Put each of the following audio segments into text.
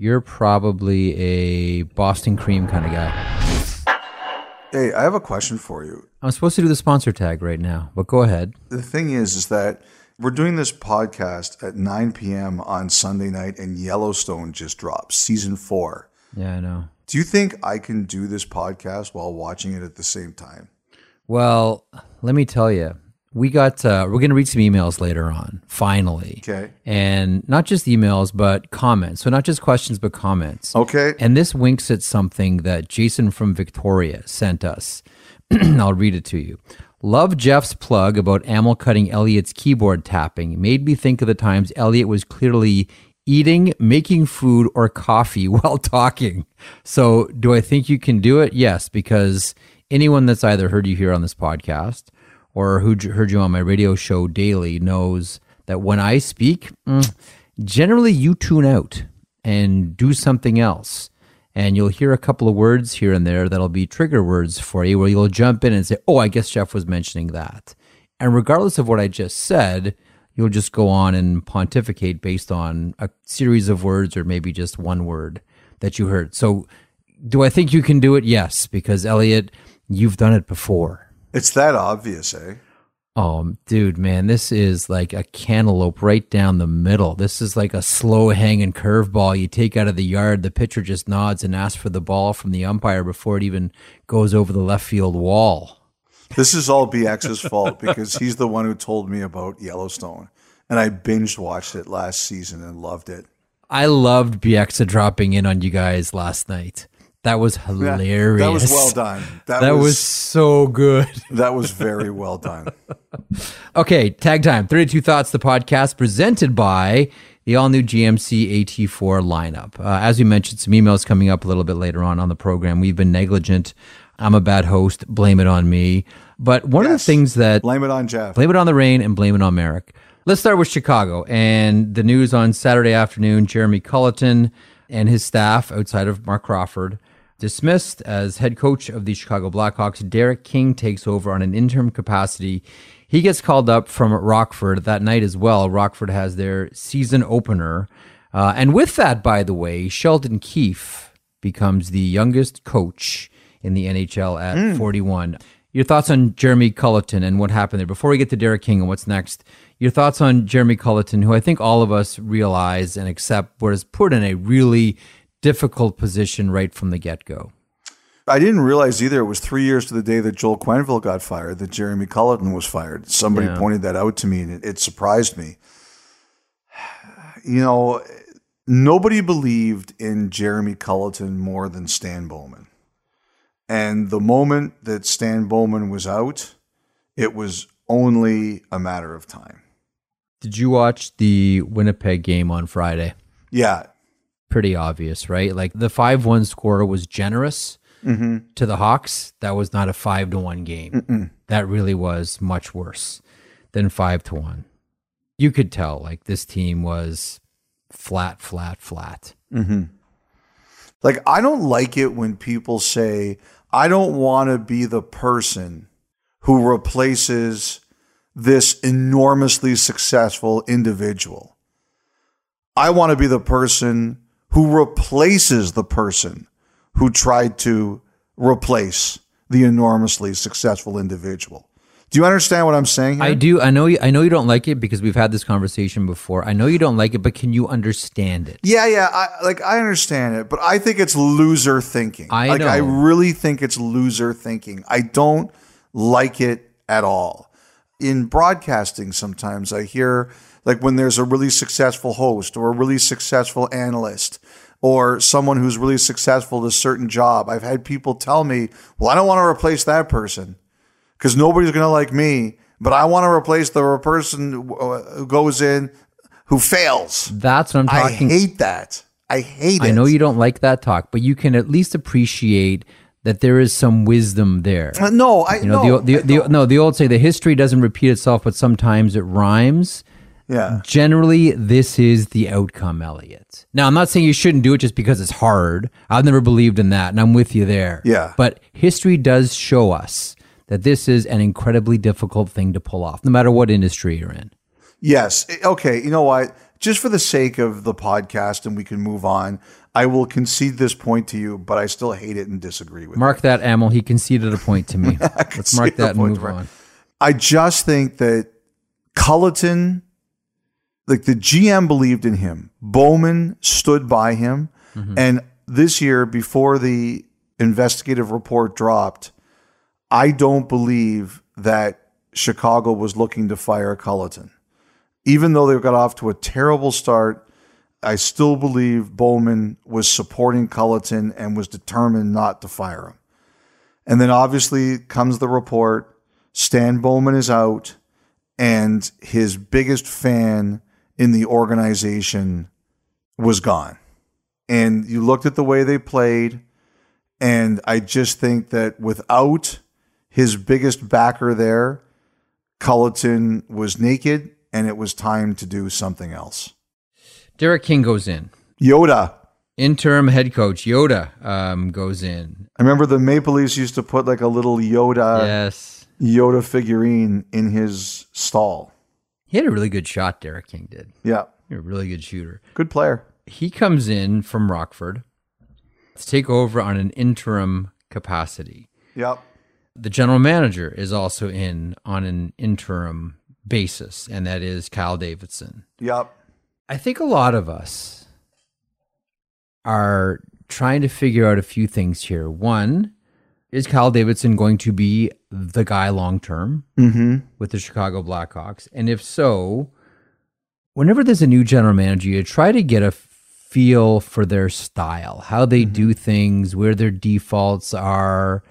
you're probably a Boston cream kind of guy. Hey, I have a question for you. I'm supposed to do the sponsor tag right now, but go ahead. The thing is, is that we're doing this podcast at 9 p.m. on Sunday night, and Yellowstone just dropped season four. Yeah, I know. Do you think I can do this podcast while watching it at the same time? Well, let me tell you, we got uh, we're going to read some emails later on. Finally, Okay. and not just emails, but comments. So not just questions, but comments. Okay. And this winks at something that Jason from Victoria sent us. I'll read it to you. Love Jeff's plug about Amel cutting Elliot's keyboard tapping. Made me think of the times Elliot was clearly eating, making food, or coffee while talking. So, do I think you can do it? Yes, because anyone that's either heard you here on this podcast or who heard you on my radio show daily knows that when I speak, mm, generally you tune out and do something else. And you'll hear a couple of words here and there that'll be trigger words for you where you'll jump in and say, Oh, I guess Jeff was mentioning that. And regardless of what I just said, you'll just go on and pontificate based on a series of words or maybe just one word that you heard. So, do I think you can do it? Yes, because Elliot, you've done it before. It's that obvious, eh? Oh, dude, man, this is like a cantaloupe right down the middle. This is like a slow hanging curveball you take out of the yard. The pitcher just nods and asks for the ball from the umpire before it even goes over the left field wall. This is all BX's fault because he's the one who told me about Yellowstone. And I binge watched it last season and loved it. I loved Bieksa dropping in on you guys last night. That was hilarious. That was well done. That, That was, was so good. that was very well done. Okay, tag time 32 Thoughts, the podcast presented by the all new GMC AT4 lineup. Uh, as we mentioned, some emails coming up a little bit later on on the program. We've been negligent. I'm a bad host. Blame it on me. But one of the things that Blame it on Jeff. blame it on the rain and blame it on Marek. Let's start with Chicago and the news on Saturday afternoon. Jeremy Colliton and his staff, outside of Marc Crawford, dismissed as head coach of the Chicago Blackhawks. Derek King takes over on an interim capacity. He gets called up from Rockford that night as well. Rockford has their season opener. Uh, and with that, by the way, Sheldon Keefe becomes the youngest coach in the NHL at 41. Your thoughts on Jeremy Colliton and what happened there before we get to Derek King and what's next? Your thoughts on Jeremy Colliton, who I think all of us realize and accept was put in a really difficult position right from the get go. I didn't realize either it was three years to the day that Joel Quenneville got fired that Jeremy Colliton was fired. Somebody Yeah. pointed that out to me and it, it surprised me. You know, nobody believed in Jeremy Colliton more than Stan Bowman. And the moment that Stan Bowman was out, it was only a matter of time. Did you watch the Winnipeg game on Friday? Yeah. Pretty obvious, right? Like the 5 1 score was generous mm-hmm. to the Hawks. That was not a 5 to 1 game. That really was much worse than 5 to 1. You could tell, like, this team was flat, flat, flat. Mm-hmm. Like, I don't like it when people say, I don't want to be the person who replaces this enormously successful individual. I want to be the person who replaces the person who tried to replace the enormously successful individual. Do you understand what I'm saying here? I do. I know. You, I know you don't like it because we've had this conversation before. I know you don't like it, but can you understand it? Yeah, yeah. I, like I understand it, but I think it's loser thinking. I like I really think it's loser thinking. I don't like it at all. In broadcasting, sometimes I hear like when there's a really successful host or a really successful analyst or someone who's really successful at a certain job. I've had people tell me, "Well, I don't want to replace that person because nobody's going to like me." But I want to replace the person who goes in who fails. That's what I'm talking. I hate that. I hate it. I know you don't like that talk, but you can at least appreciate that there is some wisdom there. Uh, No, I You know, no, the, I the, the, no, the old say the history doesn't repeat itself, but sometimes it rhymes. Yeah. Generally, this is the outcome, Elliot. Now, I'm not saying you shouldn't do it just because it's hard. I've never believed in that, and I'm with you there. Yeah. But history does show us that this is an incredibly difficult thing to pull off, no matter what industry you're in. Yes. Okay. You know what? just for the sake of the podcast and we can move on, I will concede this point to you, but I still hate it and disagree with Mark that, Amel. He conceded a point to me. Let's mark that and move on. I just think that Colliton, like the GM believed in him. Bowman stood by him. Mm-hmm. And this year, before the investigative report dropped, I don't believe that Chicago was looking to fire Colliton. Even though they got off to a terrible start, I still believe Bowman was supporting Colliton and was determined not to fire him. And then obviously comes the report Stan Bowman is out, and his biggest fan in the organization was gone. And you looked at the way they played, and I just think that without his biggest backer there, Colliton was naked, and it was time to do something else. Derek King goes in. Yoda. Interim head coach Yoda um, goes in. I remember the Maple Leafs used to put like a little Yoda yes. Yoda figurine in his stall. He had a really good shot, Derek King did. Yeah, He a really good shooter. good player. He comes in from Rockford to take over on an interim capacity. Yep. The general manager is also in on an interim basis, and that is Kyle Davidson. Yep. I think a lot of us are trying to figure out a few things here. One, is Kyle Davidson going to be the guy long term Mm-hmm. with the Chicago Blackhawks? And if so, whenever there's a new general manager, you try to get a feel for their style, how they do things, where their defaults are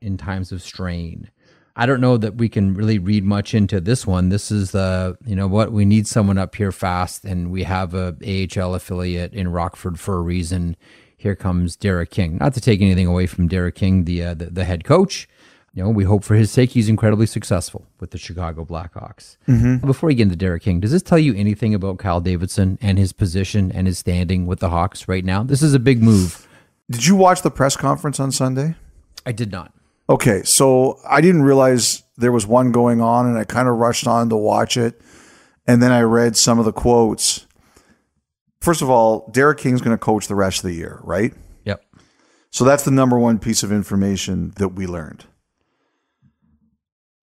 in times of strain. I don't know that we can really read much into this one. This is the, you know what, we need someone up here fast, and we have a AHL affiliate in Rockford for a reason. Here comes Derek King. Not to take anything away from Derek King, the uh, the, the head coach. You know, we hope for his sake he's incredibly successful with the Chicago Blackhawks. Before we get into Derek King, does this tell you anything about Kyle Davidson and his position and his standing with the Hawks right now? This is a big move. Did you watch the press conference on Sunday? I did not. Okay, so I didn't realize there was one going on, and I kind of rushed on to watch it, and then I read some of the quotes. First of all, Derek King's going to coach the rest of the year, right? Yep. So that's the number one piece of information that we learned.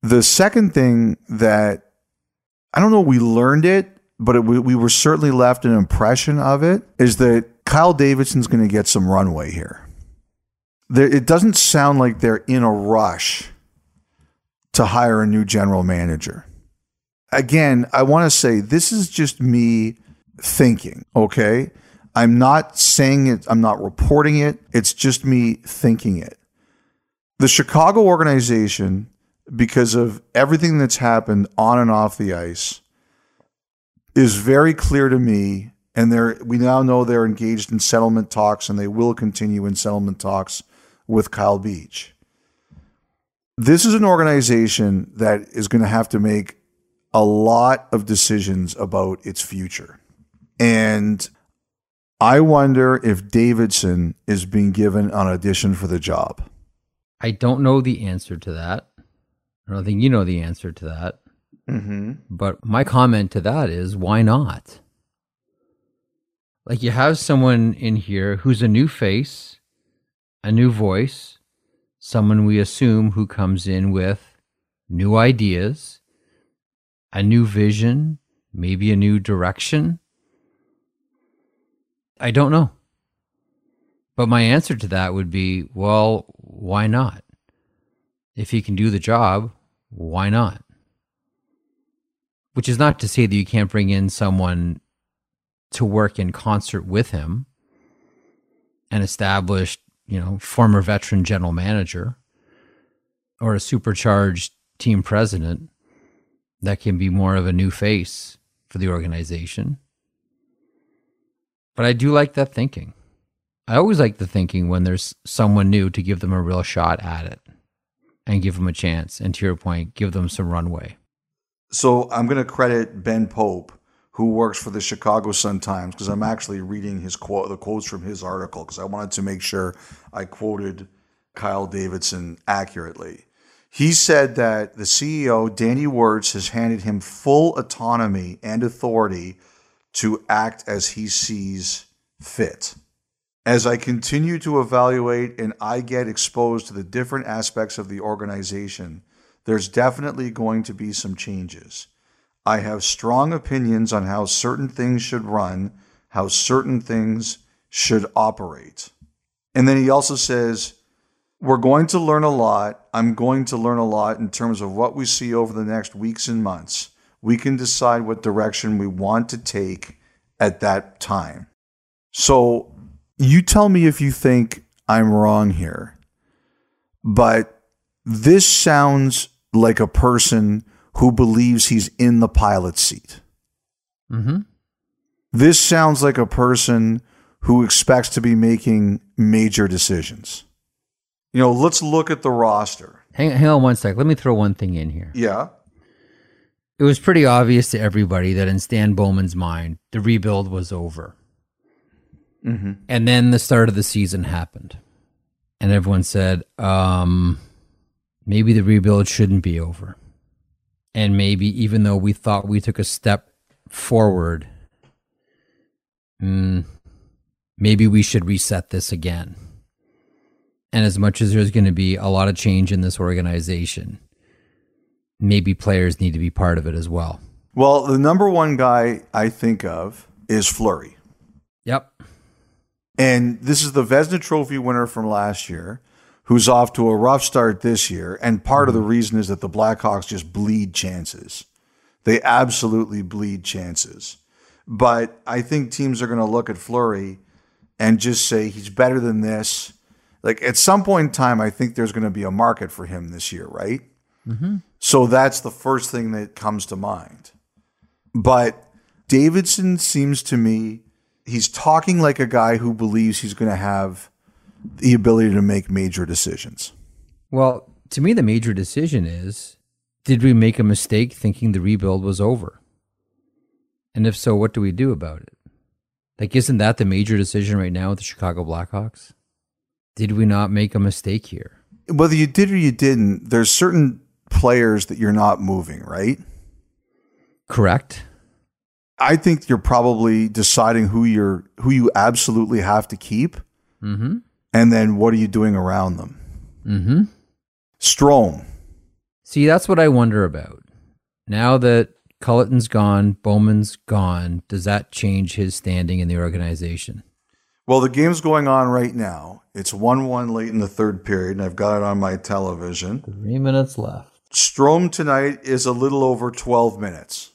The second thing that I don't know, we learned it, but it, we, we were certainly left an impression of it is that Kyle Davidson's going to get some runway here. There, it doesn't sound like they're in a rush to hire a new general manager. Again, I want to say this is just me thinking, okay? I'm not saying it, I'm not reporting it. It's just me thinking it. The Chicago organization, because of everything that's happened on and off the ice, is very clear to me. And they're, we now know they're engaged in settlement talks and they will continue in settlement talks with Kyle Beach. This is an organization that is going to have to make a lot of decisions about its future. And I wonder if Davidson is being given an audition for the job. I don't know the answer to that. I don't think you know the answer to that. Mm-hmm. But my comment to that is why not? Like you have someone in here who's a new face, a new voice, someone we assume who comes in with new ideas, a new vision, maybe a new direction. I don't know. But my answer to that would be well, why not? If he can do the job, why not? Which is not to say that you can't bring in someone to work in concert with him, an established, you know, former veteran general manager or a supercharged team president that can be more of a new face for the organization. But I do like that thinking. I always like the thinking when there's someone new to give them a real shot at it and give them a chance. And to your point, give them some runway. So I'm going to credit Ben Pope, who works for the Chicago Sun Times, because I'm actually reading his quote, the quotes from his article, because I wanted to make sure I quoted Kyle Davidson accurately. He said that the CEO, Danny Wirtz, has handed him full autonomy and authority to act as he sees fit. As I continue to evaluate and I get exposed to the different aspects of the organization, there's definitely going to be some changes. I have strong opinions on how certain things should run, how certain things should operate. And then he also says, We're going to learn a lot. I'm going to learn a lot in terms of what we see over the next weeks and months. We can decide what direction we want to take at that time. So you tell me if you think I'm wrong here, but this sounds like a person who believes he's in the pilot seat. Mm-hmm. This sounds like a person who expects to be making major decisions. You know, let's look at the roster. Hang, hang on one sec. Let me throw one thing in here. Yeah. It was pretty obvious to everybody that in Stan Bowman's mind, the rebuild was over. Mm-hmm. And then the start of the season happened. And everyone said, um, maybe the rebuild shouldn't be over. And maybe even though we thought we took a step forward, mm, maybe we should reset this again. And as much as there's going to be a lot of change in this organization, maybe players need to be part of it as well. Well, the number one guy I think of is Fleury. Yep. And this is the Vezina Trophy winner from last year, who's off to a rough start this year. And part of the mm-hmm. reason is that the Blackhawks just bleed chances. They absolutely bleed chances. But I think teams are going to look at Fleury and just say he's better than this. Like at some point in time, I think there's going to be a market for him this year, right? Mm-hmm. So that's the first thing that comes to mind. But Davidson seems to me he's talking like a guy who believes he's going to have the ability to make major decisions. Well, to me, the major decision is did we make a mistake thinking the rebuild was over? And if so, what do we do about it? Like, isn't that the major decision right now with the Chicago Blackhawks? Did we not make a mistake here? Whether you did or you didn't, there's certain players that you're not moving, right? Correct. I think you're probably deciding who you're who you absolutely have to keep, Mm-hmm. and then what are you doing around them? Mm-hmm. Strome, See, that's what I wonder about. Now that Colliton's gone, Bowman's gone, does that change his standing in the organization? Well, the game's going on right now. It's 1 1 late in the third period, and I've got it on my television. Three minutes left. Strome tonight is a little over 12 minutes.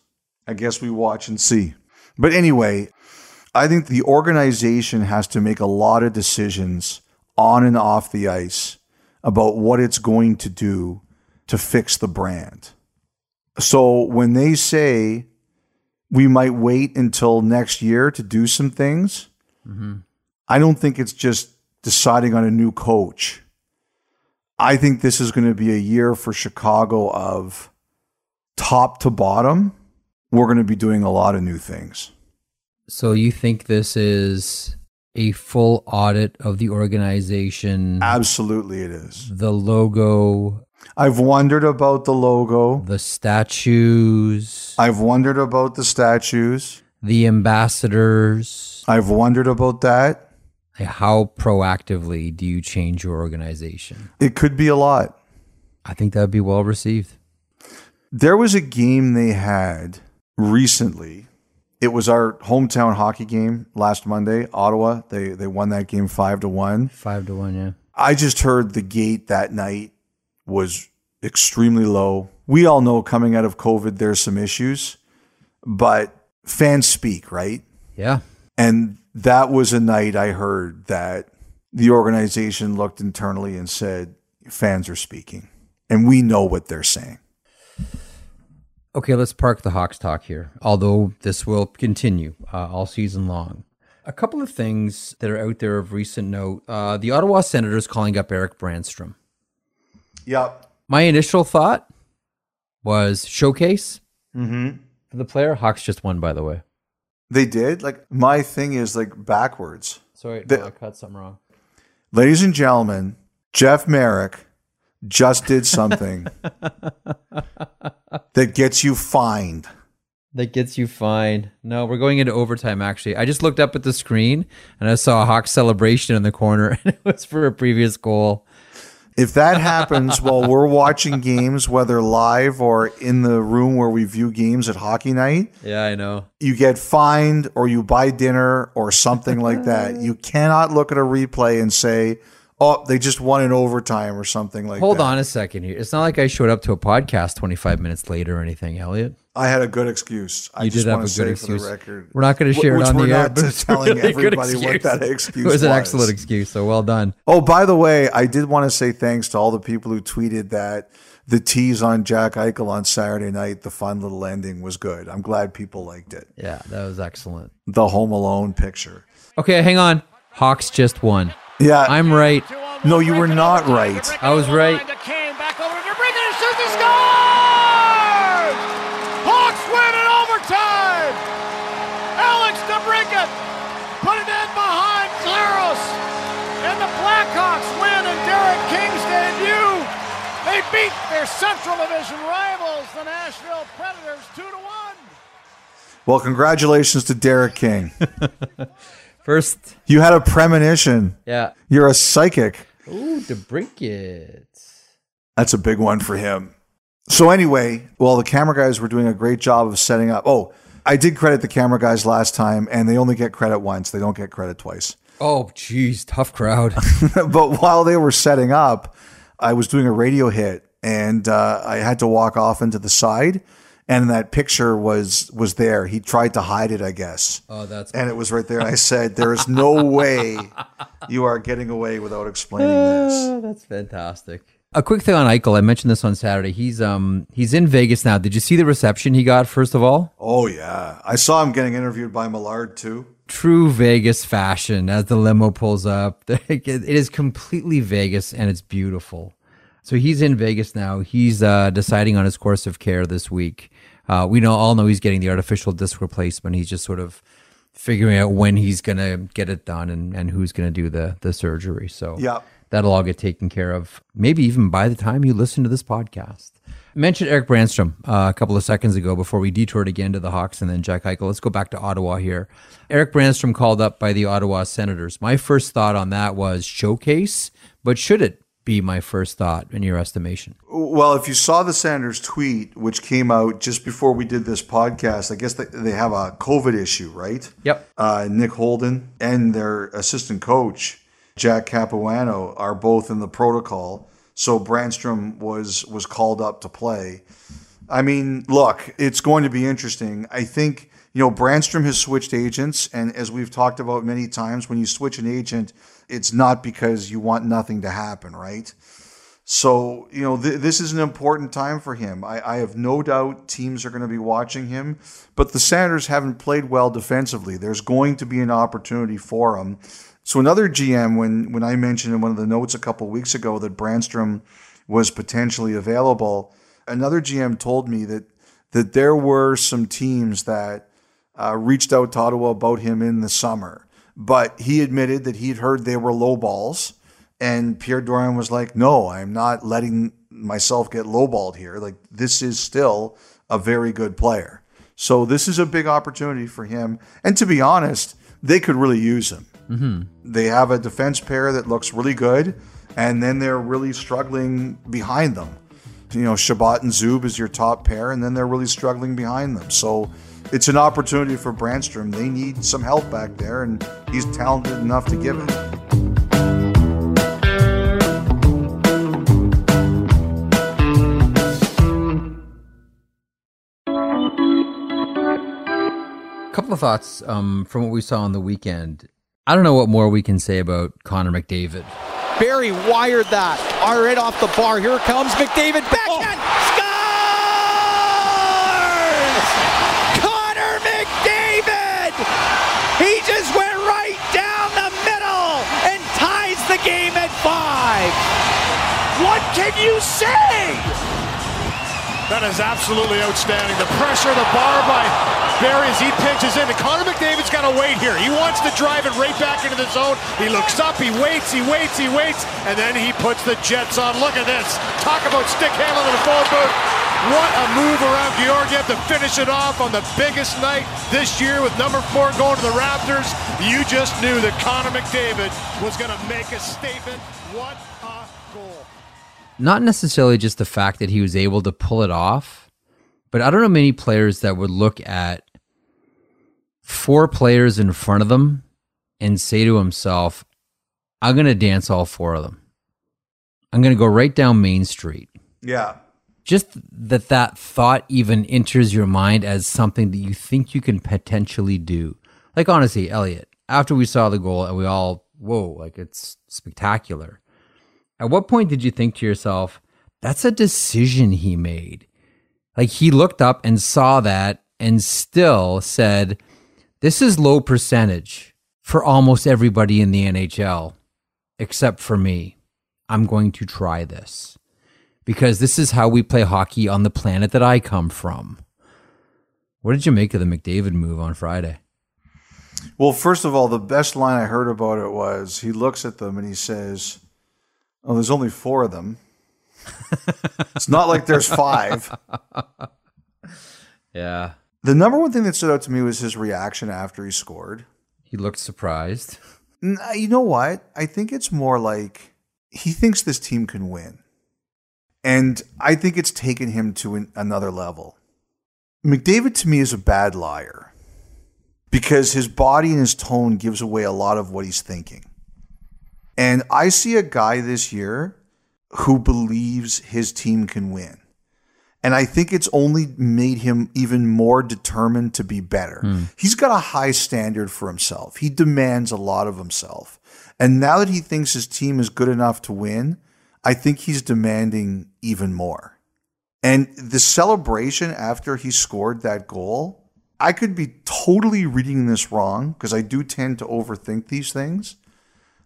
I guess we watch and see. But anyway, I think the organization has to make a lot of decisions on and off the ice about what it's going to do to fix the brand. So when they say we might wait until next year to do some things, mm-hmm. I don't think it's just deciding on a new coach. I think this is going to be a year for Chicago of top to bottom. We're going to be doing a lot of new things. So you think this is a full audit of the organization, Absolutely, it is. the logo, I've wondered about the logo. the statues, I've wondered about the statues. the ambassadors? I've wondered about that. Like, How proactively do you change your organization? It could be a lot. I think that would be well received. There was a game they had recently. It was our hometown hockey game last Monday, Ottawa. They they won that game 5 to 1. Five to one, yeah. I just heard the gate that night was extremely low. We all know coming out of COVID, there's some issues, but fans speak, right? Yeah. And that was a night I heard that the organization looked internally and said, fans are speaking. And we know what they're saying. Okay, let's park the Hawks talk here, although this will continue uh, all season long. A couple of things that are out there of recent note. Uh, the Ottawa Senators calling up Erik Brännström. Yep. My initial thought was showcase Mm-hmm. for the player. Hawks just won, by the way. They did. Like, my thing is like backwards. Sorry, The- I cut something wrong. Ladies and gentlemen, Jeff Marek just did something that gets you fined. That gets you fined. No, we're going into overtime, actually. I just looked up at the screen and I saw a Hawks celebration in the corner, and it was for a previous goal. If that happens while we're watching games, whether live or in the room where we view games at hockey night, Yeah, I know. you get fined or you buy dinner or something like that. You cannot look at a replay and say, oh, they just won in overtime or something like that. Hold that. on a second here. It's not like I showed up to a podcast 25 minutes late or anything, Elliot. I had a good excuse. I You just did have want a good say for excuse. the record. We're not going to Wh- share it on the air. but it's telling really everybody what excuse. that excuse It was an was. excellent excuse, so well done. Oh, by the way, I did want to say thanks to all the people who tweeted that the tease on Jack Eichel on Saturday night, the fun little ending was good. I'm glad people liked it. Yeah, that was excellent. The Home Alone picture. Okay, hang on. Hawks just won. Yeah. I'm right. No, you were not right. I was right. Kane back over to DeBrincat and shoots and scores! Hawks win in overtime! Alex DeBrincat put it in behind Saros. And the Blackhawks win and Derek King's debut. They beat their Central Division rivals, the Nashville Predators, 2 to 1. Well, congratulations to Derek King. First, You had a premonition. yeah. You're a psychic. Ooh, DeBrincat. That's a big one for him. So anyway, well, the camera guys were doing a great job of setting up. Oh, I did credit the camera guys last time, and they only get credit once. They don't get credit twice. Oh, geez, tough crowd. but while they were setting up, I was doing a radio hit, and uh, I had to walk off into the side, and that picture was was there. He tried to hide it, I guess, oh, that's and it was right there. And I said, "There is no way you are getting away without explaining this." Oh, that's fantastic. A quick thing on Eichel. I mentioned this on Saturday. He's um he's in Vegas now. Did you see the reception he got? First of all, Oh yeah, I saw him getting interviewed by Millard too. true Vegas fashion as the limo pulls up. it is completely Vegas and it's beautiful. So he's in Vegas now. He's uh, deciding on his course of care this week. Uh, we know all know he's getting the artificial disc replacement. He's just sort of figuring out when he's gonna get it done and, and who's gonna do the the surgery. So Yeah. that'll all get taken care of. Maybe even by the time you listen to this podcast. I mentioned Erik Brännström uh, a couple of seconds ago before we detoured again to the Hawks and then Jack Eichel. Let's go back to Ottawa here. Erik Brännström called up by the Ottawa Senators. My first thought on that was showcase, but should it be my first thought in your estimation? Well, if you saw the Sanders tweet, which came out just before we did this podcast, I guess they, they have a COVID issue, right? Yep. Uh, Nick Holden and their assistant coach, Jack Capuano, are both in the protocol. So Brännström was was called up to play. I mean, look, it's going to be interesting. I think, you know, Brännström has switched agents. And as we've talked about many times, when you switch an agent, it's not because you want nothing to happen, right? So, you know, th- this is an important time for him. I, I have no doubt teams are going to be watching him, but the Senators haven't played well defensively. There's going to be an opportunity for him. So, another GM, when, when I mentioned in one of the notes a couple weeks ago that Brännström was potentially available, another GM told me that, that there were some teams that uh, reached out to Ottawa about him in the summer, but he admitted that he'd heard they were low balls. And Pierre Dorion was like, no, I'm not letting myself get lowballed here. Like, this is still a very good player. So, this is a big opportunity for him. And to be honest, they could really use him. Mm-hmm. They have a defense pair that looks really good, and then they're really struggling behind them. You know, Chabot and Zub is your top pair, and then they're really struggling behind them. So, it's an opportunity for Brännström. They need some help back there, and he's talented enough to give it. couple of thoughts um, from what we saw on the weekend. I don't know what more we can say about Connor McDavid. Barrie wired that. All right off the bar. Here comes McDavid. Backhand. Scores! Connor McDavid! He just went right down the middle and ties the game at five. What can you say? That is absolutely outstanding. The pressure, the bar by Barrie as he pitches in. Connor McDavid's got to wait here. He wants to drive it right back into the zone. He looks up, he waits, he waits, he waits, and then he puts the Jets on. Look at this. Talk about stick handling in the forward booth. What a move around Georgiev to finish it off on the biggest night this year with number four going to the Raptors. You just knew that Connor McDavid was going to make a statement. What. Not necessarily just the fact that he was able to pull it off, but I don't know many players that would look at four players in front of them and say to himself, I'm going to dance all four of them. I'm going to go right down Main Street. Yeah. Just that that thought even enters your mind as something that you think you can potentially do. Like, honestly, Elliot, after we saw the goal and we all, whoa, like it's spectacular. At what point did you think to yourself, that's a decision he made? Like, he looked up and saw that and still said, this is low percentage for almost everybody in the NHL, except for me. I'm going to try this because this is how we play hockey on the planet that I come from. What did you make of the McDavid move on Friday? Well, first of all, the best line I heard about it was he looks at them and he says, Oh, there's only four of them. it's not like there's five. Yeah. The number one thing that stood out to me was his reaction after he scored. He looked surprised. Uh, you know what? I think it's more like he thinks this team can win. And I think it's taken him to an, another level. McDavid to me is a bad liar because his body and his tone gives away a lot of what he's thinking. And I see a guy this year who believes his team can win. And I think it's only made him even more determined to be better. Hmm. He's got a high standard for himself. He demands a lot of himself. And now that he thinks his team is good enough to win, I think he's demanding even more. And the celebration after he scored that goal, I could be totally reading this wrong because I do tend to overthink these things.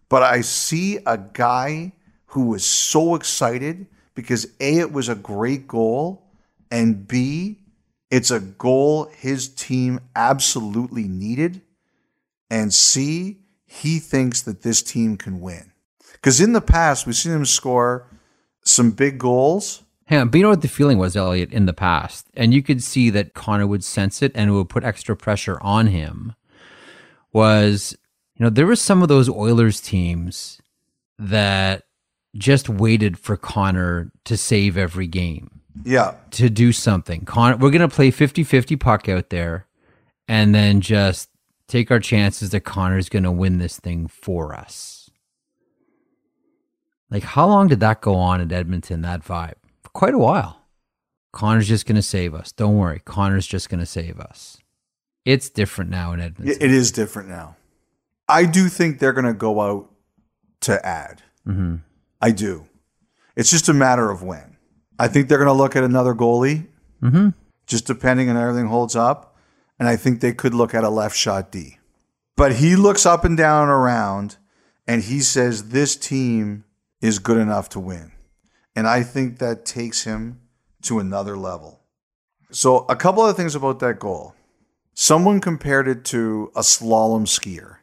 But I see a guy who was so excited because A, it was a great goal, and B, it's a goal his team absolutely needed, and C, he thinks that this team can win. Because in the past, we've seen him score some big goals. Yeah, but you know what the feeling was, Elliot, in the past? And you could see that Connor would sense it and it would put extra pressure on him. Was, you know, there were some of those Oilers teams that just waited for Connor to save every game, Yeah. to do something. Connor, we're going to play 50 50 puck out there and then just take our chances that Connor's going to win this thing for us. Like, how long did that go on at Edmonton, that vibe? For quite a while. Connor's just going to save us. Don't worry. Connor's just going to save us. It's different now in Edmonton. It is different now. I do think they're going to go out to add. hmm I do. It's just a matter of when. I think they're going to look at another goalie, hmm just depending on everything holds up. And I think they could look at a left shot D. But he looks up and down and around and he says, This team is good enough to win. And I think that takes him to another level. So, a couple of things about that goal. Someone compared it to a slalom skier.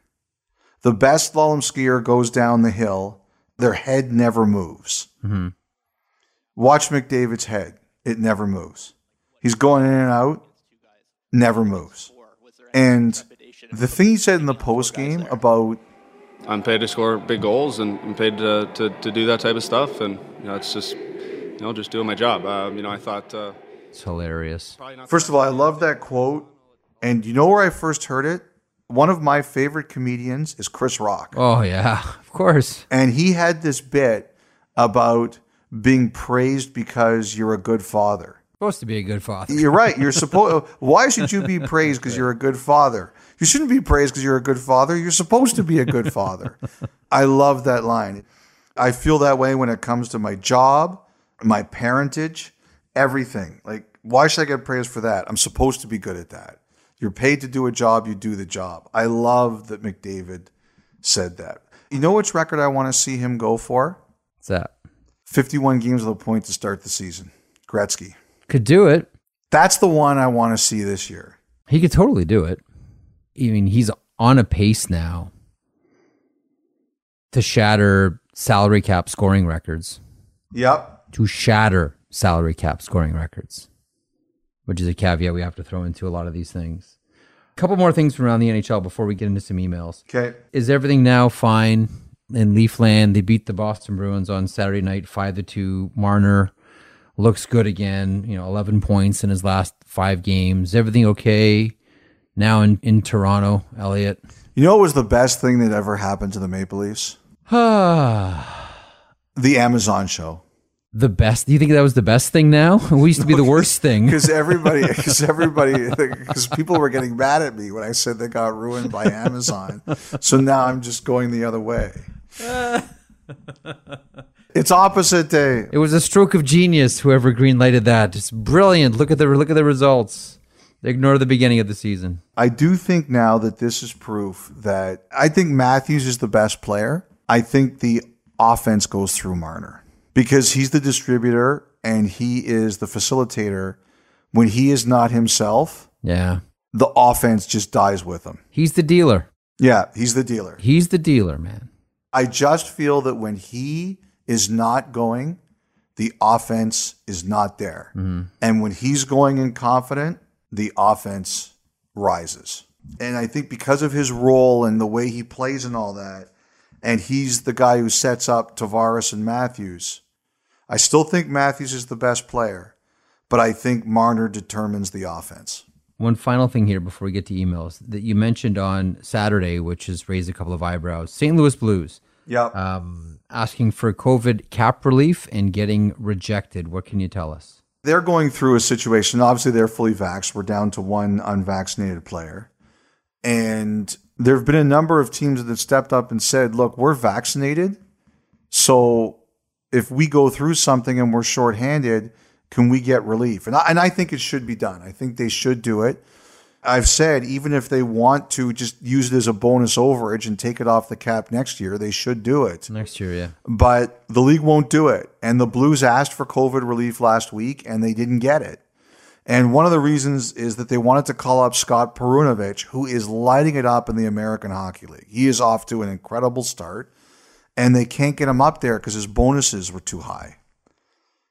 The best slalom skier goes down the hill, their head never moves. hmm Watch McDavid's head. It never moves. He's going in and out, never moves. And the thing he said in the post game about I'm paid to score big goals and I'm paid to, to, to do that type of stuff. And, you know, it's just, you know, just doing my job. Um, you know, I thought. Uh, It's hilarious. First of all, I love that quote. And you know where I first heard it? One of my favorite comedians is Chris Rock. Oh, yeah, of course. And he had this bit about being praised because you're a good father. Supposed to be a good father. You're right. You're supposed. Why should you be praised because you're a good father? You shouldn't be praised because you're a good father. You're supposed to be a good father. I love that line. I feel that way when it comes to my job, my parentage, everything. Like, why should I get praised for that? I'm supposed to be good at that. You're paid to do a job. You do the job. I love that McDavid said that. You know which record I want to see him go for? What's that? 51 games with a point to start the season. Gretzky. Could do it. That's the one I want to see this year. He could totally do it. I mean, he's on a pace now to shatter salary cap scoring records. Yep. To shatter salary cap scoring records, which is a caveat we have to throw into a lot of these things. A couple more things from around the NHL before we get into some emails. Okay. Is everything now fine in Leafland? They beat the Boston Bruins on Saturday night, five to two. Marner looks good again. You know, eleven points in his last five games. Everything okay now in in Toronto, Elliot? You know what was the best thing that ever happened to the Maple Leafs? The Amazon show. The best. Do you think that was the best thing? Now we used to be the worst thing. Because everybody, because everybody, because people were getting mad at me when I said they got ruined by Amazon. So now I'm just going the other way. It's opposite day. It was a stroke of genius. Whoever greenlighted that, it's brilliant. Look at the look at the results. They ignore the beginning of the season. I do think now that this is proof that I think Matthews is the best player. I think the offense goes through Marner because he's the distributor and he is the facilitator. When he is not himself, Yeah, the offense just dies with him. he's the dealer. Yeah, he's the dealer. He's the dealer, man. I just feel that when he is not going, the offense is not there. Mm-hmm. And when he's going in confident, the offense rises. And I think because of his role and the way he plays and all that, and he's the guy who sets up Tavares and Matthews, I still think Matthews is the best player, but I think Marner determines the offense. One final thing here before we get to emails that you mentioned on Saturday, which has raised a couple of eyebrows. St. Louis Blues Yep. um, asking for COVID cap relief and getting rejected. What can you tell us? they're going through a situation. Obviously, they're fully vaxxed. We're down to one unvaccinated player. And there have been a number of teams that have stepped up and said, look, we're vaccinated. So if we go through something and we're shorthanded, can we get relief? And I, and I think it should be done. I think they should do it. I've said, even if they want to just use it as a bonus overage and take it off the cap next year, they should do it Next year, yeah. but the league won't do it. And the Blues asked for COVID relief last week and they didn't get it. And one of the reasons is that they wanted to call up Scott Perunovich, who is lighting it up in the American Hockey League. He is off to an incredible start, and they can't get him up there because his bonuses were too high.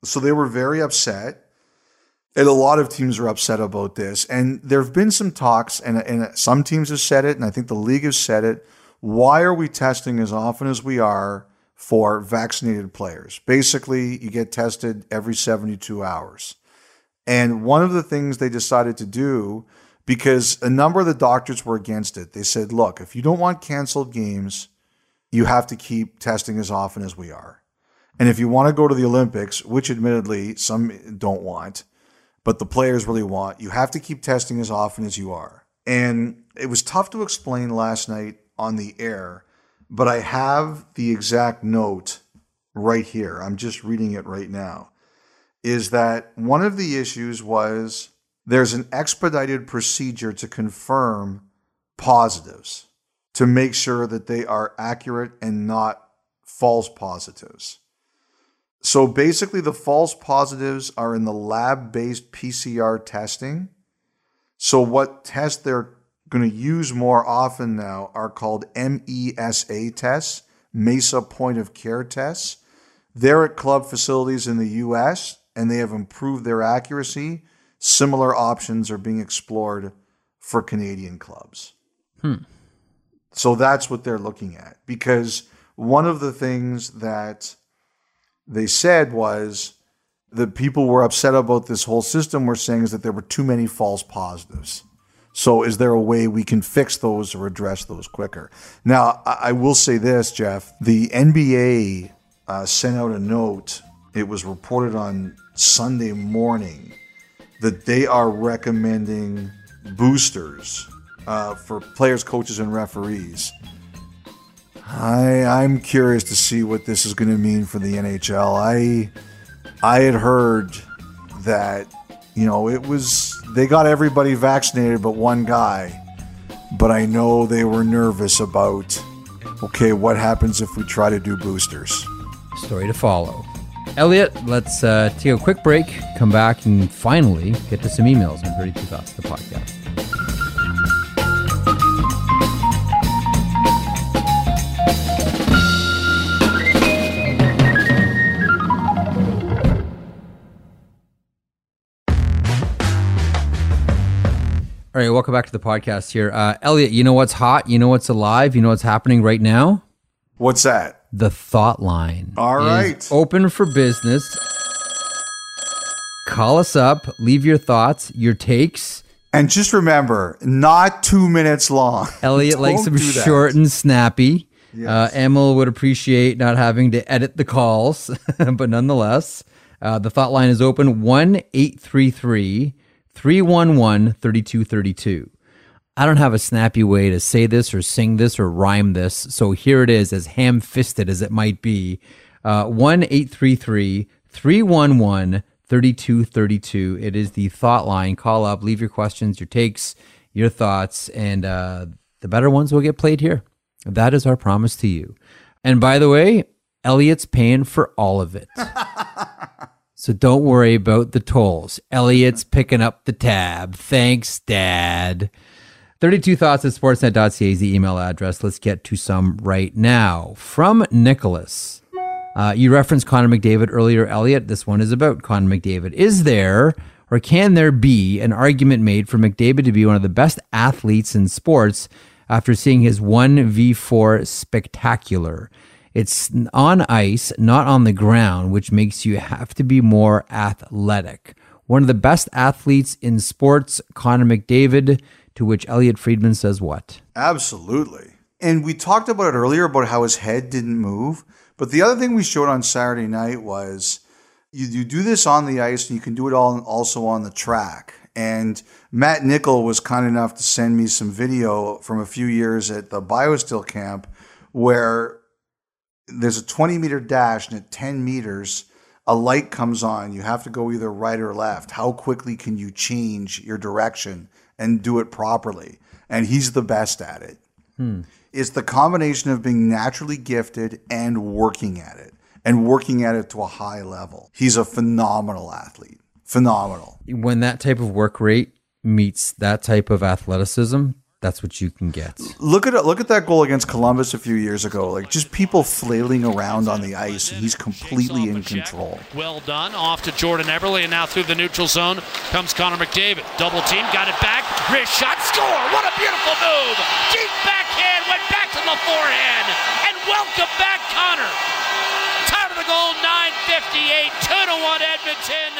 So they were very upset. And a lot of teams are upset about this. And there have been some talks, and, and some teams have said it, and I think the league has said it. Why are we testing as often as we are for vaccinated players? Basically, you get tested every 72 hours. And one of the things they decided to do, because a number of the doctors were against it, they said, look, if you don't want canceled games, you have to keep testing as often as we are. And if you want to go to the Olympics, which admittedly some don't want, but the players really want, you have to keep testing as often as you are. And it was tough to explain last night on the air, but I have the exact note right here. I'm just reading it right now. Is that one of the issues was there's an expedited procedure to confirm positives to make sure that they are accurate and not false positives. So basically, the false positives are in the lab based PCR testing. So, what tests they're going to use more often now are called MESA tests, Mesa Point of Care tests. They're at club facilities in the US and they have improved their accuracy. Similar options are being explored for Canadian clubs. Hmm. So that's what they're looking at. Because one of the things that they said was the people were upset about this whole system were saying is that there were too many false positives. So is there a way we can fix those or address those quicker? Now, I, will say this, Jeff. The NBA uh, sent out a note. It was reported on Sunday morning that they are recommending boosters uh, for players, coaches, and referees. I I'm curious to see what this is going to mean for the NHL. I I had heard that you know it was they got everybody vaccinated but one guy, but I know they were nervous about okay what happens if we try to do boosters. Story to follow. Elliot, let's uh, take a quick break, come back, and finally get to some emails on 32 Thoughts, the podcast. All right, welcome back to the podcast here. Uh, Elliot, you know what's hot? You know what's alive? You know what's happening right now? What's that? The thought line. All right. Open for business. Call us up, leave your thoughts, your takes. And just remember, not two minutes long. Elliot likes them short and snappy. Uh, Emil would appreciate not having to edit the calls, but nonetheless, uh, the thought line is open 1 833 311 3232. I don't have a snappy way to say this or sing this or rhyme this, so here it is, as ham fisted as it might be. Uh, 1 833 311 3232. It is the thought line. Call up, leave your questions, your takes, your thoughts, and uh, the better ones will get played here. That is our promise to you. And by the way, Elliotte's paying for all of it. so don't worry about the tolls. Elliotte's picking up the tab. Thanks, Dad. 32 thoughts at sportsnet.ca is the email address. Let's get to some right now. From Nicholas. Uh, you referenced Connor McDavid earlier, Elliotte. This one is about Connor McDavid. Is there or can there be an argument made for McDavid to be one of the best athletes in sports after seeing his 1v4 spectacular? It's on ice, not on the ground, which makes you have to be more athletic. One of the best athletes in sports, Connor McDavid, to which Elliotte Friedman says what? Absolutely. And we talked about it earlier about how his head didn't move. But the other thing we showed on Saturday night was you, you do this on the ice and you can do it all also on the track. And Matt Nichol was kind enough to send me some video from a few years at the BioSteel camp where there's a 20 meter dash and at 10 meters a light comes on. You have to go either right or left. How quickly can you change your direction and do it properly? And he's the best at it. Hmm. It's the combination of being naturally gifted and working at it and working at it to a high level. He's a phenomenal athlete. Phenomenal. When that type of work rate meets that type of athleticism, that's what you can get. look at look at that goal against Columbus a few years ago like just people flailing around on the ice and he's completely in control Well done. Off to Jordan Eberle, and now through the neutral zone comes Connor McDavid. Double team, got it back. Wrist shot, score! What a beautiful move! Deep backhand, went back to the forehand, and welcome back, Connor. Time of the goal, 9:58, two to one, Edmonton.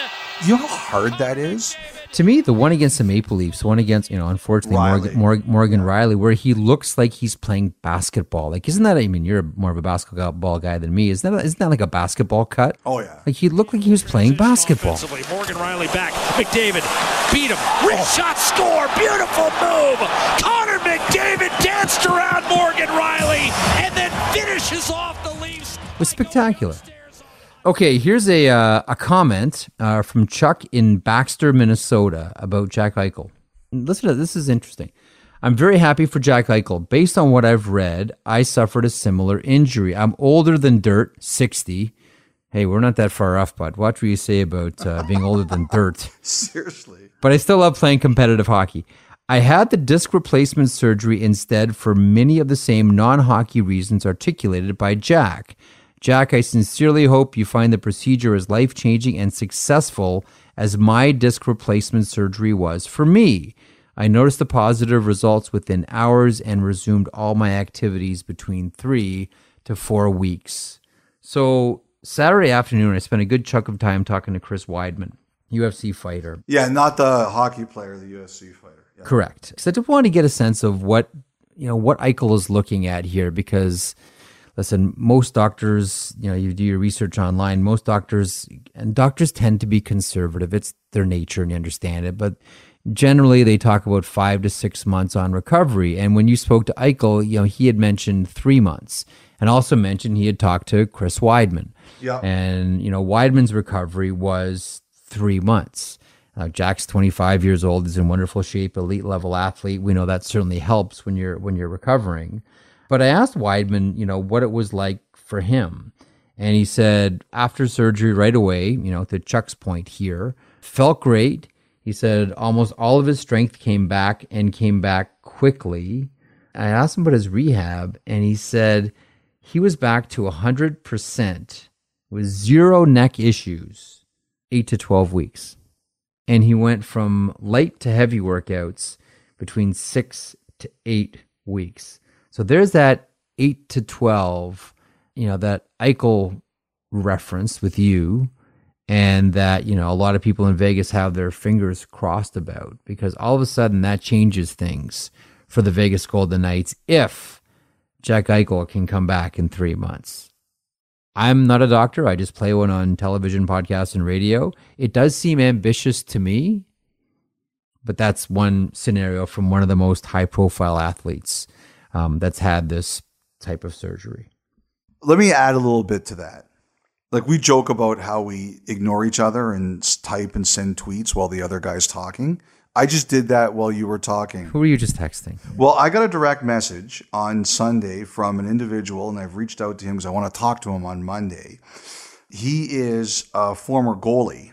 you know how hard that is To me, the one against the Maple Leafs, the one against, you know, unfortunately, Rielly. Morgan, Morgan, Morgan Rielly, where he looks like he's playing basketball. Like, isn't that, I mean, you're more of a basketball guy than me. Isn't that, isn't that like a basketball cut? oh yeah Like, he looked like he was playing basketball. Offensively, Morgan Rielly back. McDavid beat him. Wrist oh. shot, score! Beautiful move. Connor McDavid danced around Morgan Rielly and then finishes off the Leafs. It was spectacular. Okay, here's a uh, a comment uh, from Chuck in Baxter, Minnesota, about Jack Eichel. Listen to this. This is interesting. I'm very happy for Jack Eichel. Based on what I've read, I suffered a similar injury. I'm older than dirt, 60. Hey, we're not that far off, bud. Watch what you say about uh, being older than dirt seriously but I still love playing competitive hockey. I had the disc replacement surgery instead for many of the same non hockey reasons articulated by Jack. Jack, I sincerely hope you find the procedure as life changing and successful as my disc replacement surgery was for me. I noticed the positive results within hours and resumed all my activities between three to four weeks. So, Saturday afternoon, I spent a good chunk of time talking to Chris Weidman, UFC fighter. Yeah, not the hockey player, the UFC fighter. Yeah. Correct. So I just want to get a sense of what you know what Eichel is looking at here because listen, most doctors, you know, you do your research online, most doctors and doctors tend to be conservative. It's their nature and you understand it, but generally they talk about 5 to 6 months on recovery. And when you spoke to Eichel, you know, he had mentioned 3 months and also mentioned he had talked to Chris Weidman. Yeah. And you know, Weidman's recovery was 3 months. Uh, Jack's 25 years old. He's in wonderful shape, elite level athlete. We know that certainly helps when you're when you're recovering. But I asked Weidman, you know, what it was like for him, and he said after surgery right away, you know, to Chuck's point here, felt great. He said almost all of his strength came back and came back quickly. I asked him about his rehab, and he said he was back to 100% with zero neck issues, eight to 12 weeks and he went from light to heavy workouts between six to eight weeks. So there's that eight to 12, you know, that Eichel reference with you and that you know a lot of people in Vegas have their fingers crossed about because all of a sudden that changes things for the Vegas Golden Knights if Jack Eichel can come back in three months. I'm not a doctor. I just play one on television, podcasts, and radio. It does seem ambitious to me, but that's one scenario from one of the most high profile athletes um, that's had this type of surgery. Let me add a little bit to that like we joke about how we ignore each other and type and send tweets while the other guy's talking. I just did that while you were talking. Who were you just texting? Well, I got a direct message on Sunday from an individual, and I've reached out to him because I want to talk to him on Monday. He is a former goalie,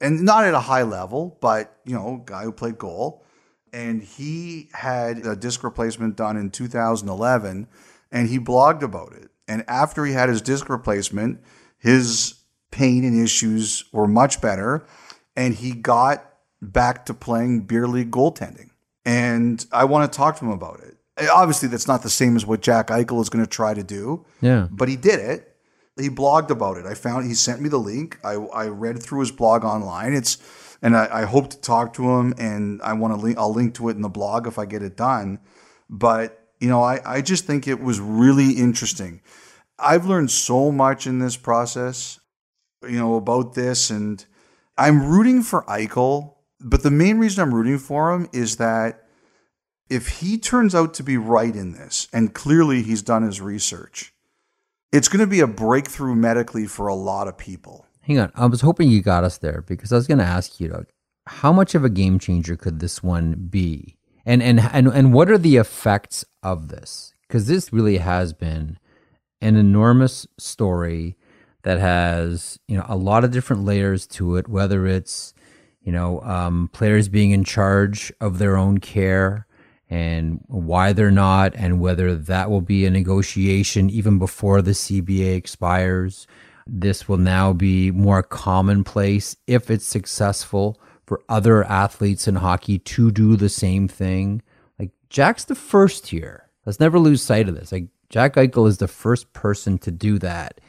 and not at a high level, but you know, guy who played goal. And he had a disc replacement done in 2011, and he blogged about it. And after he had his disc replacement, his pain and issues were much better, and he got back to playing beer league goaltending. And I want to talk to him about it. Obviously, that's not the same as what Jack Eichel is going to try to do. Yeah. But he did it. He blogged about it. I found he sent me the link. I, I read through his blog online. It's and I, I hope to talk to him and I want to link I'll link to it in the blog if I get it done. But you know, I, I just think it was really interesting. I've learned so much in this process, you know, about this, and I'm rooting for Eichel. But the main reason I'm rooting for him is that if he turns out to be right in this, and clearly he's done his research, it's going to be a breakthrough medically for a lot of people. Hang on. I was hoping you got us there because I was going to ask you, Doug, how much of a game changer could this one be? And, and, and, and what are the effects of this? Because this really has been an enormous story that has you know a lot of different layers to it whether it's you know um, players being in charge of their own care and why they're not and whether that will be a negotiation even before the cba expires this will now be more commonplace if it's successful for other athletes in hockey to do the same thing like jack's the first here let's never lose sight of this like Jack Eichel is the first person to do that.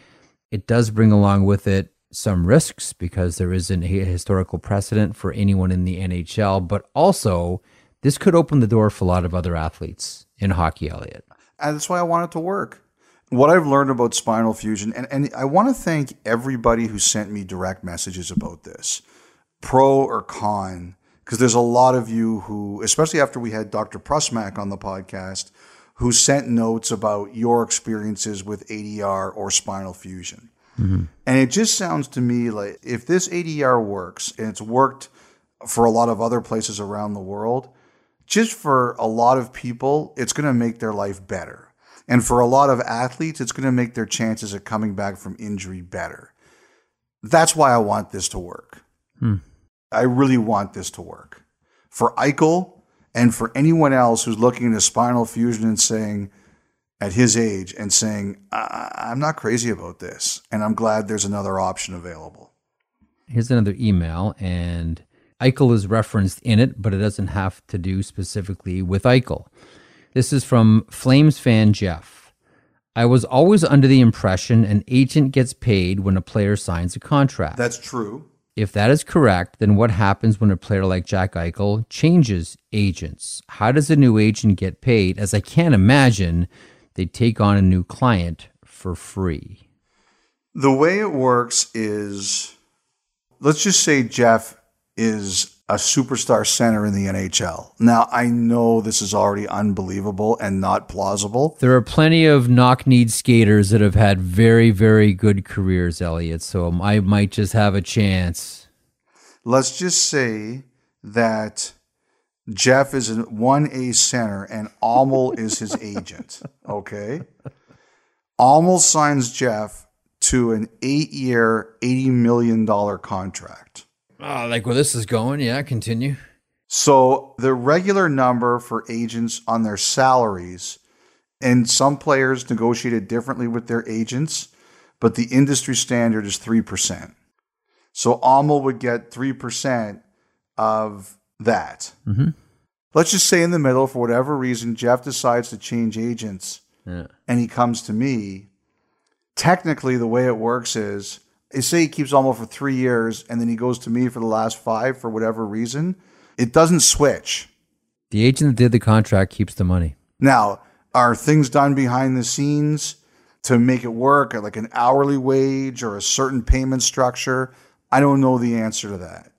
It does bring along with it some risks because there isn't a historical precedent for anyone in the NHL, but also this could open the door for a lot of other athletes in hockey, Elliotte. And uh, that's why I want it to work. What I've learned about spinal fusion, and, and I want to thank everybody who sent me direct messages about this, pro or con, because there's a lot of you who, especially after we had Dr. Prusmack on the podcast, who sent notes about your experiences with ADR or spinal fusion. Mm-hmm. And it just sounds to me like if this ADR works and it's worked for a lot of other places around the world, just for a lot of people, it's going to make their life better. And for a lot of athletes, it's going to make their chances of coming back from injury better. That's why I want this to work. Hmm. I really want this to work. For Eichel, and for anyone else who's looking at a spinal fusion and saying, at his age, and saying, I- am not crazy about this, and I'm glad there's another option available. Here's another email, and Eichel is referenced in it, but it doesn't have to do specifically with Eichel. This is from Flames fan Jeff. I was always under the impression an agent gets paid when a player signs a contract. That's true. If that is correct, then what happens when a player like Jack Eichel changes agents? How does a new agent get paid? As I can't imagine they take on a new client for free. The way it works is let's just say Jeff is a superstar center in the NHL. Now, I know this is already unbelievable and not plausible. There are plenty of knock kneed skaters that have had very, very good careers, Elliotte. So I might just have a chance. Let's just say that Jeff is a 1A center and Almel is his agent. Okay. Almel signs Jeff to an eight year, $80 million contract. Oh, like where this is going. Yeah, continue. So the regular number for agents on their salaries, and some players negotiated differently with their agents, but the industry standard is 3%. So Almel would get 3% of that. Mm-hmm. Let's just say in the middle, for whatever reason, Jeff decides to change agents Yeah. and he comes to me. Technically, the way it works is, say he keeps Almo for three years and then he goes to me for the last five for whatever reason. It doesn't switch. The agent that did the contract keeps the money. Now, are things done behind the scenes to make it work, like an hourly wage or a certain payment structure? I don't know the answer to that.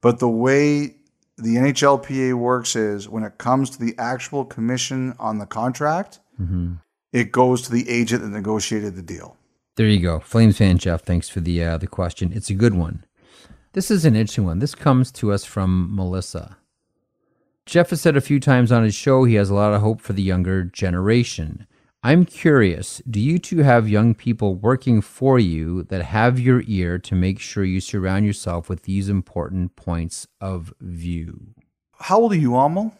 But the way the NHLPA works is when it comes to the actual commission on the contract, mm-hmm. it goes to the agent that negotiated the deal. There you go. Flames fan Jeff, thanks for the uh, the question. It's a good one. This is an interesting one. This comes to us from Melissa. Jeff has said a few times on his show he has a lot of hope for the younger generation. I'm curious, do you two have young people working for you that have your ear to make sure you surround yourself with these important points of view? How old are you, Amel?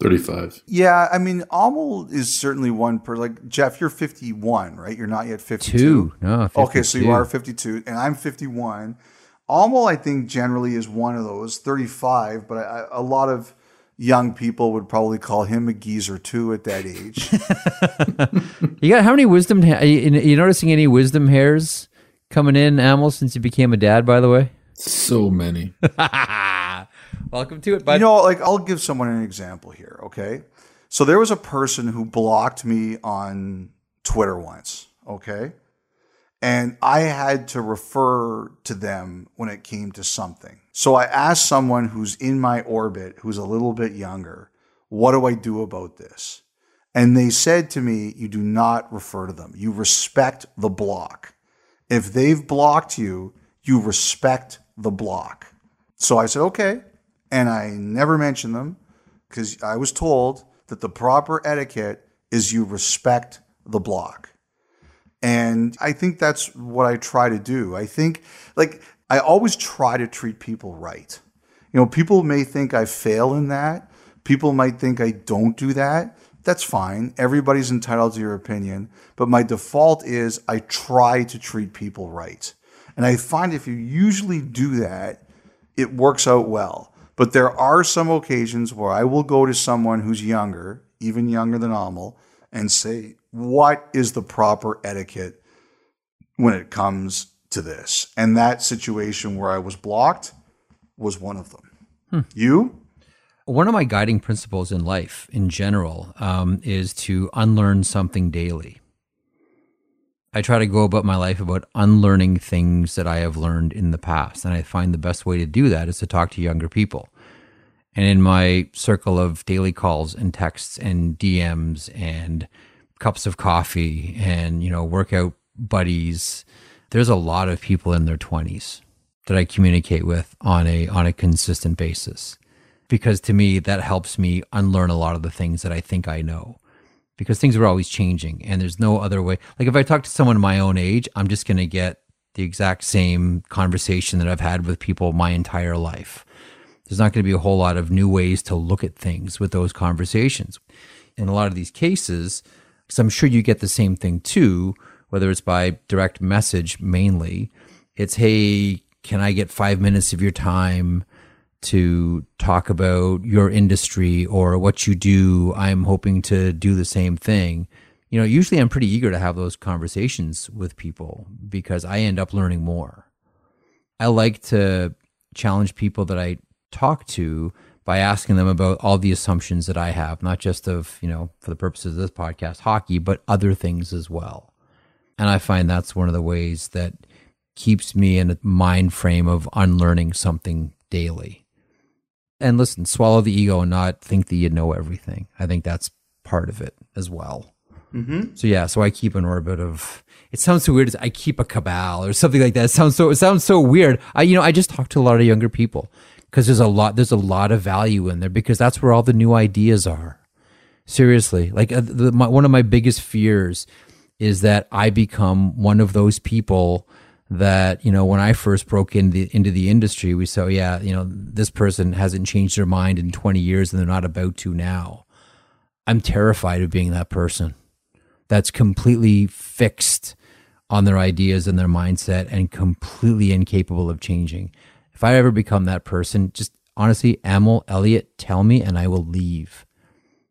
35. Yeah, I mean, Amel is certainly one per like Jeff. You're 51, right? You're not yet 52. Two. No, Okay, so you are 52, and I'm 51. Almo, I think, generally is one of those 35, but I, a lot of young people would probably call him a geezer too at that age. You got how many wisdom? Ha- are you, you noticing any wisdom hairs coming in, Amel, since you became a dad? By the way, So many. welcome to it. Bud. you know, like I'll give someone an example here. Okay, so there was a person who blocked me on Twitter once. Okay, and I had to refer to them when it came to something. So I asked someone who's in my orbit, who's a little bit younger, what do I do about this? And they said to me, you do not refer to them. You respect the block. If they've blocked you, you respect the block. So I said, okay. And I never mention them because I was told that the proper etiquette is you respect the block. And I think that's what I try to do. I think, like, I always try to treat people right. You know, people may think I fail in that. People might think I don't do that. That's fine. Everybody's entitled to your opinion. But my default is I try to treat people right. And I find if you usually do that, it works out well. But there are some occasions where I will go to someone who's younger, even younger than Amal, and say, what is the proper etiquette when it comes to this? And that situation where I was blocked was one of them. You? One of my guiding principles in life, in general, um, is to unlearn something daily. I try to go about my life about unlearning things that I have learned in the past. And I find the best way to do that is to talk to younger people. And in my circle of daily calls and texts and DMs and cups of coffee and, you know, workout buddies, there's a lot of people in their 20s that I communicate with on a on a consistent basis. Because to me that helps me unlearn a lot of the things that I think I know because things are always changing and there's no other way. Like if I talk to someone my own age, I'm just going to get the exact same conversation that I've had with people my entire life. There's not going to be a whole lot of new ways to look at things with those conversations. In a lot of these cases, because I'm sure you get the same thing too, whether it's by direct message mainly, it's, hey, can I get five minutes of your time? To talk about your industry or what you do. I'm hoping to do the same thing. You know, usually I'm pretty eager to have those conversations with people because I end up learning more. I like to challenge people that I talk to by asking them about all the assumptions that I have, not just of, you know, for the purposes of this podcast, hockey, but other things as well. And I find that's one of the ways that keeps me in a mind frame of unlearning something daily and listen, swallow the ego and not think that you know everything. I think that's part of it as well. Mm-hmm. So yeah, so I keep an orbit of. It sounds so weird. I keep a cabal or something like that. It sounds so. It sounds so weird. I you know I just talk to a lot of younger people because there's a lot. There's a lot of value in there because that's where all the new ideas are. Seriously, like uh, the, my, one of my biggest fears is that I become one of those people that you know when I first broke into into the industry, we saw yeah you know this person hasn't changed their mind in 20 years and they're not about to now. I'm terrified of being that person that's completely fixed on their ideas and their mindset and completely incapable of changing. If I ever become that person, just honestly, Amel, Elliotte, tell me and I will leave.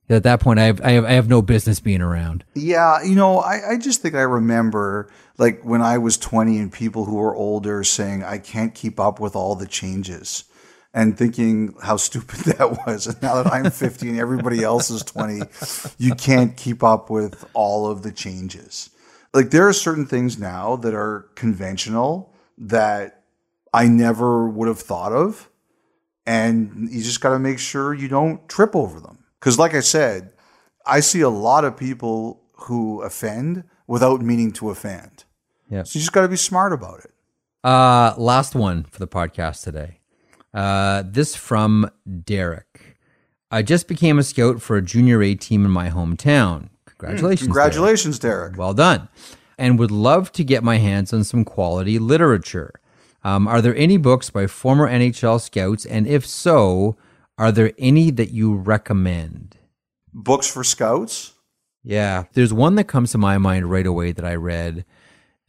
At that point, I have, I have, I have no business being around. Yeah, you know, I, I just think I remember like when I was 20 and people who were older saying, I can't keep up with all the changes and thinking how stupid that was. And now that I'm 50 and everybody else is 20, you can't keep up with all of the changes. Like there are certain things now that are conventional that I never would have thought of. And you just got to make sure you don't trip over them. Because, like I said, I see a lot of people who offend without meaning to offend. Yeah. So you just got to be smart about it. Uh, last one for the podcast today. Uh, this from Derek. I just became a scout for a junior A team in my hometown. Congratulations. Derek. Congratulations, Derek. Well done. And would love to get my hands on some quality literature. Um, are there any books by former NHL scouts? And if so, are there any that you recommend? Books for scouts? Yeah. There's one that comes to my mind right away that I read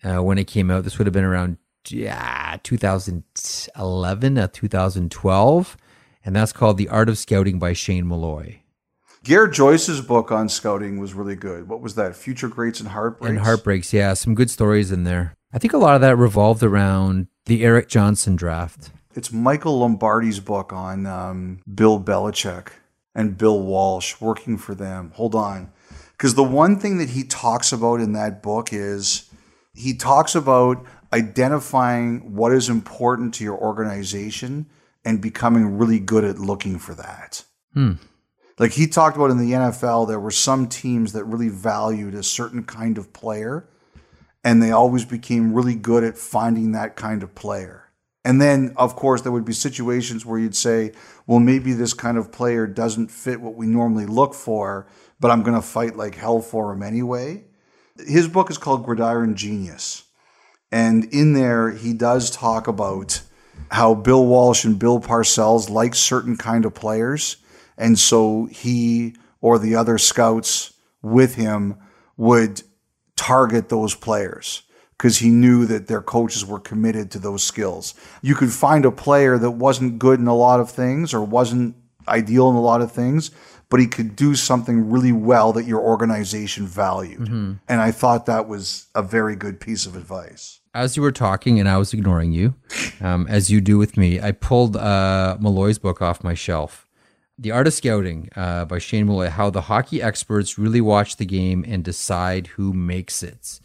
uh, when it came out. This would have been around yeah, 2011 uh, 2012. And that's called The Art of Scouting by Shane Malloy. Gare Joyce's book on scouting was really good. What was that? Future Greats and Heartbreaks? And Heartbreaks, yeah. Some good stories in there. I think a lot of that revolved around the Erik Johnson draft. It's Michael Lombardi's book on um, Bill Belichick and Bill Walsh working for them. Hold on. Because the one thing that he talks about in that book is he talks about identifying what is important to your organization and becoming really good at looking for that. Hmm. Like he talked about in the NFL, there were some teams that really valued a certain kind of player, and they always became really good at finding that kind of player. And then, of course, there would be situations where you'd say, well, maybe this kind of player doesn't fit what we normally look for, but I'm going to fight like hell for him anyway. His book is called Gridiron Genius. And in there, he does talk about how Bill Walsh and Bill Parcells like certain kind of players. And so he or the other scouts with him would target those players because he knew that their coaches were committed to those skills. You could find a player that wasn't good in a lot of things or wasn't ideal in a lot of things, but he could do something really well that your organization valued. Mm-hmm. And I thought that was a very good piece of advice. As you were talking and I was ignoring you, um, as you do with me, I pulled uh, Malloy's book off my shelf. The Art of Scouting uh, by Shane Malloy, how the hockey experts really watch the game and decide who makes it.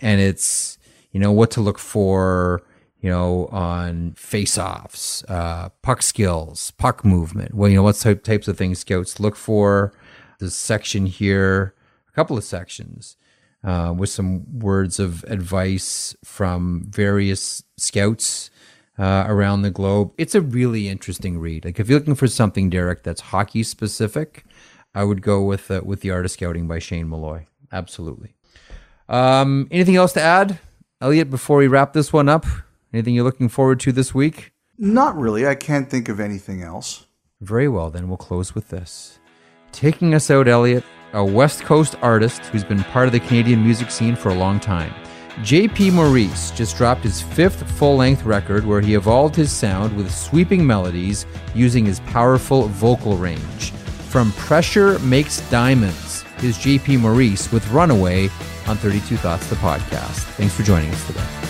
And it's, you know, what to look for, you know, on face-offs, uh, puck skills, puck movement. Well, you know, what type, types of things scouts look for. This section here, a couple of sections uh, with some words of advice from various scouts uh, around the globe. It's a really interesting read. Like if you're looking for something, Derek, that's hockey specific, I would go with uh, with the Art of Scouting by Shane Malloy. Absolutely. Um, anything else to add, Elliotte? Before we wrap this one up, anything you're looking forward to this week? Not really. I can't think of anything else. Very well, then we'll close with this. Taking us out, Elliotte, a West Coast artist who's been part of the Canadian music scene for a long time. JP Maurice just dropped his fifth full length record where he evolved his sound with sweeping melodies using his powerful vocal range. From Pressure Makes Diamonds is JP Maurice with Runaway on 32 Thoughts, the podcast. Thanks for joining us today.